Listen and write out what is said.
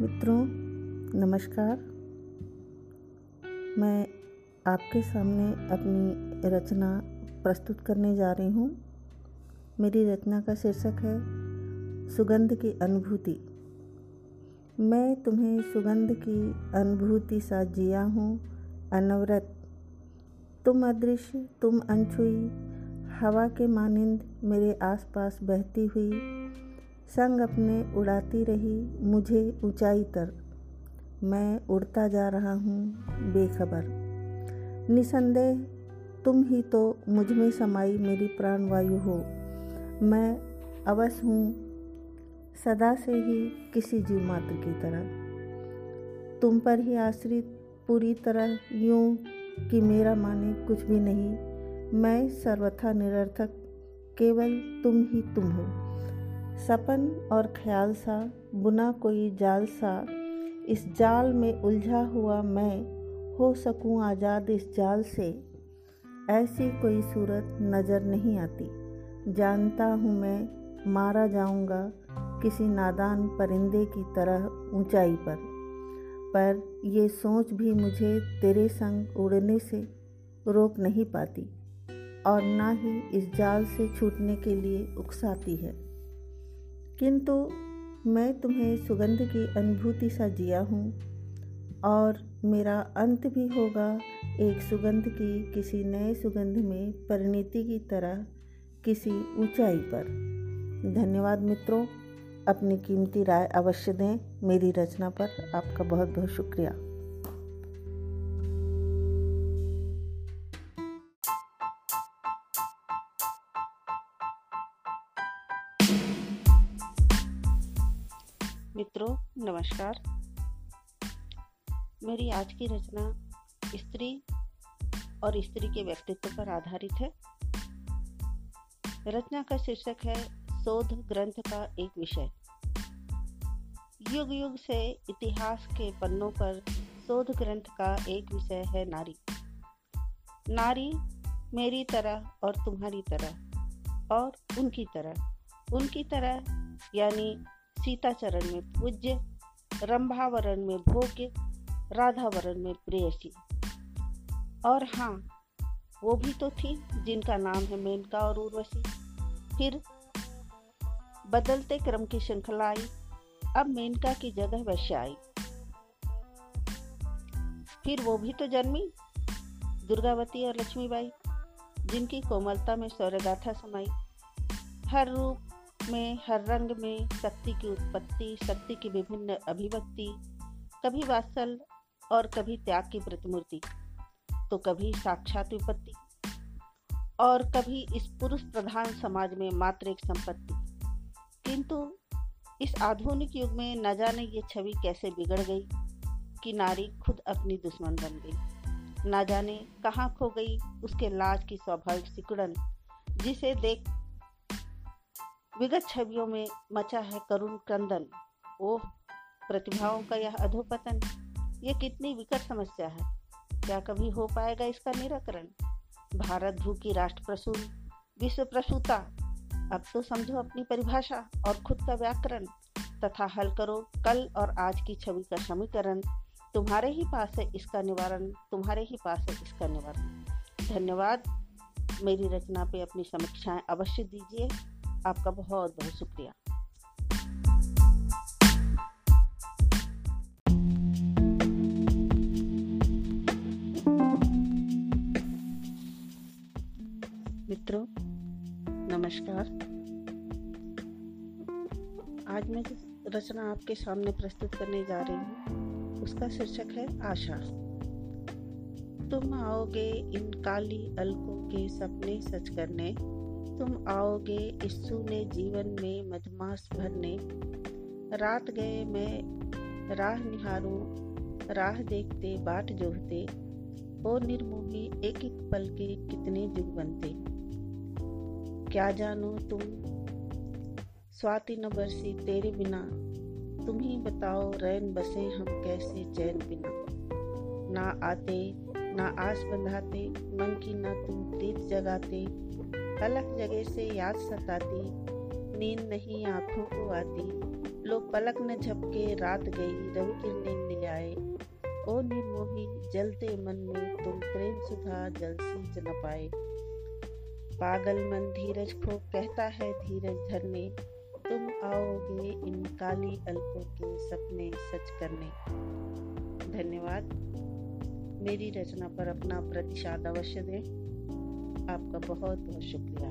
मित्रों, नमस्कार। मैं आपके सामने अपनी रचना प्रस्तुत करने जा रही हूँ। मेरी रचना का शीर्षक है, सुगंध की अनुभूति। मैं तुम्हें सुगंध की अनुभूति सा जिया हूँ, अनवरत। तुम अदृश्य, तुम अनछुई, हवा के मानिंद मेरे आसपास बहती हुई संग अपने उड़ाती रही मुझे ऊंचाई तर। मैं उड़ता जा रहा हूँ बेखबर। निसंदेह, तुम ही तो मुझमें समाई मेरी प्राणवायु हो। मैं अवश्य हूँ सदा से ही किसी जीव मात्र की तरह। तुम पर ही आश्रित पूरी तरह यूँ कि मेरा माने कुछ भी नहीं। मैं सर्वथा निरर्थक, केवल तुम ही तुम हो। सपन और ख्याल सा, बुना कोई जाल सा। इस जाल में उलझा हुआ मैं, हो सकूँ आज़ाद इस जाल से। ऐसी कोई सूरत नज़र नहीं आती। जानता हूँ मैं, मारा जाऊँगा किसी नादान परिंदे की तरह ऊंचाई पर। पर ये सोच भी मुझे तेरे संग उड़ने से रोक नहीं पाती और ना ही इस जाल से छूटने के लिए उकसाती है। किंतु मैं तुम्हें सुगंध की अनुभूति सा जिया हूँ, और मेरा अंत भी होगा एक सुगंध की किसी नए सुगंध में परिणति की तरह किसी ऊंचाई पर। धन्यवाद मित्रों, अपनी कीमती राय अवश्य दें मेरी रचना पर। आपका बहुत बहुत शुक्रिया। मित्रों, नमस्कार। मेरी आज की रचना स्त्री और स्त्री के व्यक्तित्व पर आधारित है। रचना का शीर्षक है, शोध ग्रंथ का एक विषय। युग युग से इतिहास के पन्नों पर शोध ग्रंथ का एक विषय है नारी। नारी मेरी तरह और तुम्हारी तरह और उनकी तरह। उनकी तरह यानी सीताचरण में पूज्य, रंभावरण में भोग्य, राधावरण में प्रेयसी। और हाँ वो भी तो थी जिनका नाम है मेनका और उर्वशी। फिर बदलते क्रम की श्रृंखला आई, अब मेनका की जगह वैश्य आई। फिर वो भी तो जन्मी, दुर्गावती और लक्ष्मीबाई, जिनकी कोमलता में सौर्यगाथा समाई हर रूप में, हर रंग में, शक्ति की उत्पत्ति, शक्ति की विभिन्न अभिव्यक्ति, कभी वात्सल और कभी त्याग की प्रतिमूर्ति तो कभी साक्षात विपत्ति, और कभी इस पुरुष प्रधान समाज में मात्र एक संपत्ति। किंतु इस आधुनिक युग में न जाने ये छवि कैसे बिगड़ गई कि नारी खुद अपनी दुश्मन बन गई। न जाने कहाँ खो गई उसके लाज की स्वाभाविक सिकुड़न, जिसे देख विगत छवियों में मचा है करुण क्रंदन। ओह, प्रतिभाओं का यह अधोपतन ये कितनी विकट समस्या है। क्या कभी हो पाएगा इसका निराकरण? भारत भू की राष्ट्र प्रसून, विश्व प्रसूता। अब तो समझो अपनी परिभाषा और खुद का व्याकरण। तथा हल करो कल और आज की छवि का समीकरण। तुम्हारे ही पास है इसका निवारण, तुम्हारे ही पास है इसका निवारण। धन्यवाद। मेरी रचना पे अपनी समीक्षाएँ अवश्य दीजिए। आपका बहुत बहुत शुक्रिया। मित्रों, नमस्कार। आज मैं जिस रचना आपके सामने प्रस्तुत करने जा रही हूँ, उसका शीर्षक है आशा। तुम आओगे इन काली अलकों के सपने सच करने तुम आओगे? इस सूने जीवन में मधमास भरने। रात गए मैं, राह निहारू, राह देखते, बाट जोहते। ओ निर्मोही एक एक पल के कितने जुग बनते। क्या जानो तुम? स्वाति न बरसी तेरे बिना। तुम ही बताओ रैन बसे हम कैसे चैन बिना। ना आते, ना आस बंधाते, मन की ना तुम प्रीत जगाते। अलग जगह से याद सताती, नींद नहीं आँखों को आती। लोग पलक न झपके रात गई, रवि किरणें ले आए। ओ निर्मोही जलते मन में तुम प्रेम सुधा जल सींच न पाए। पागल मन धीरज को कहता है धीरज धरने, तुम आओगे इन काली अल्पों के सपने सच करने। धन्यवाद। मेरी रचना पर अपना प्रतिसाद अवश्य दें। आपका बहुत बहुत शुक्रिया।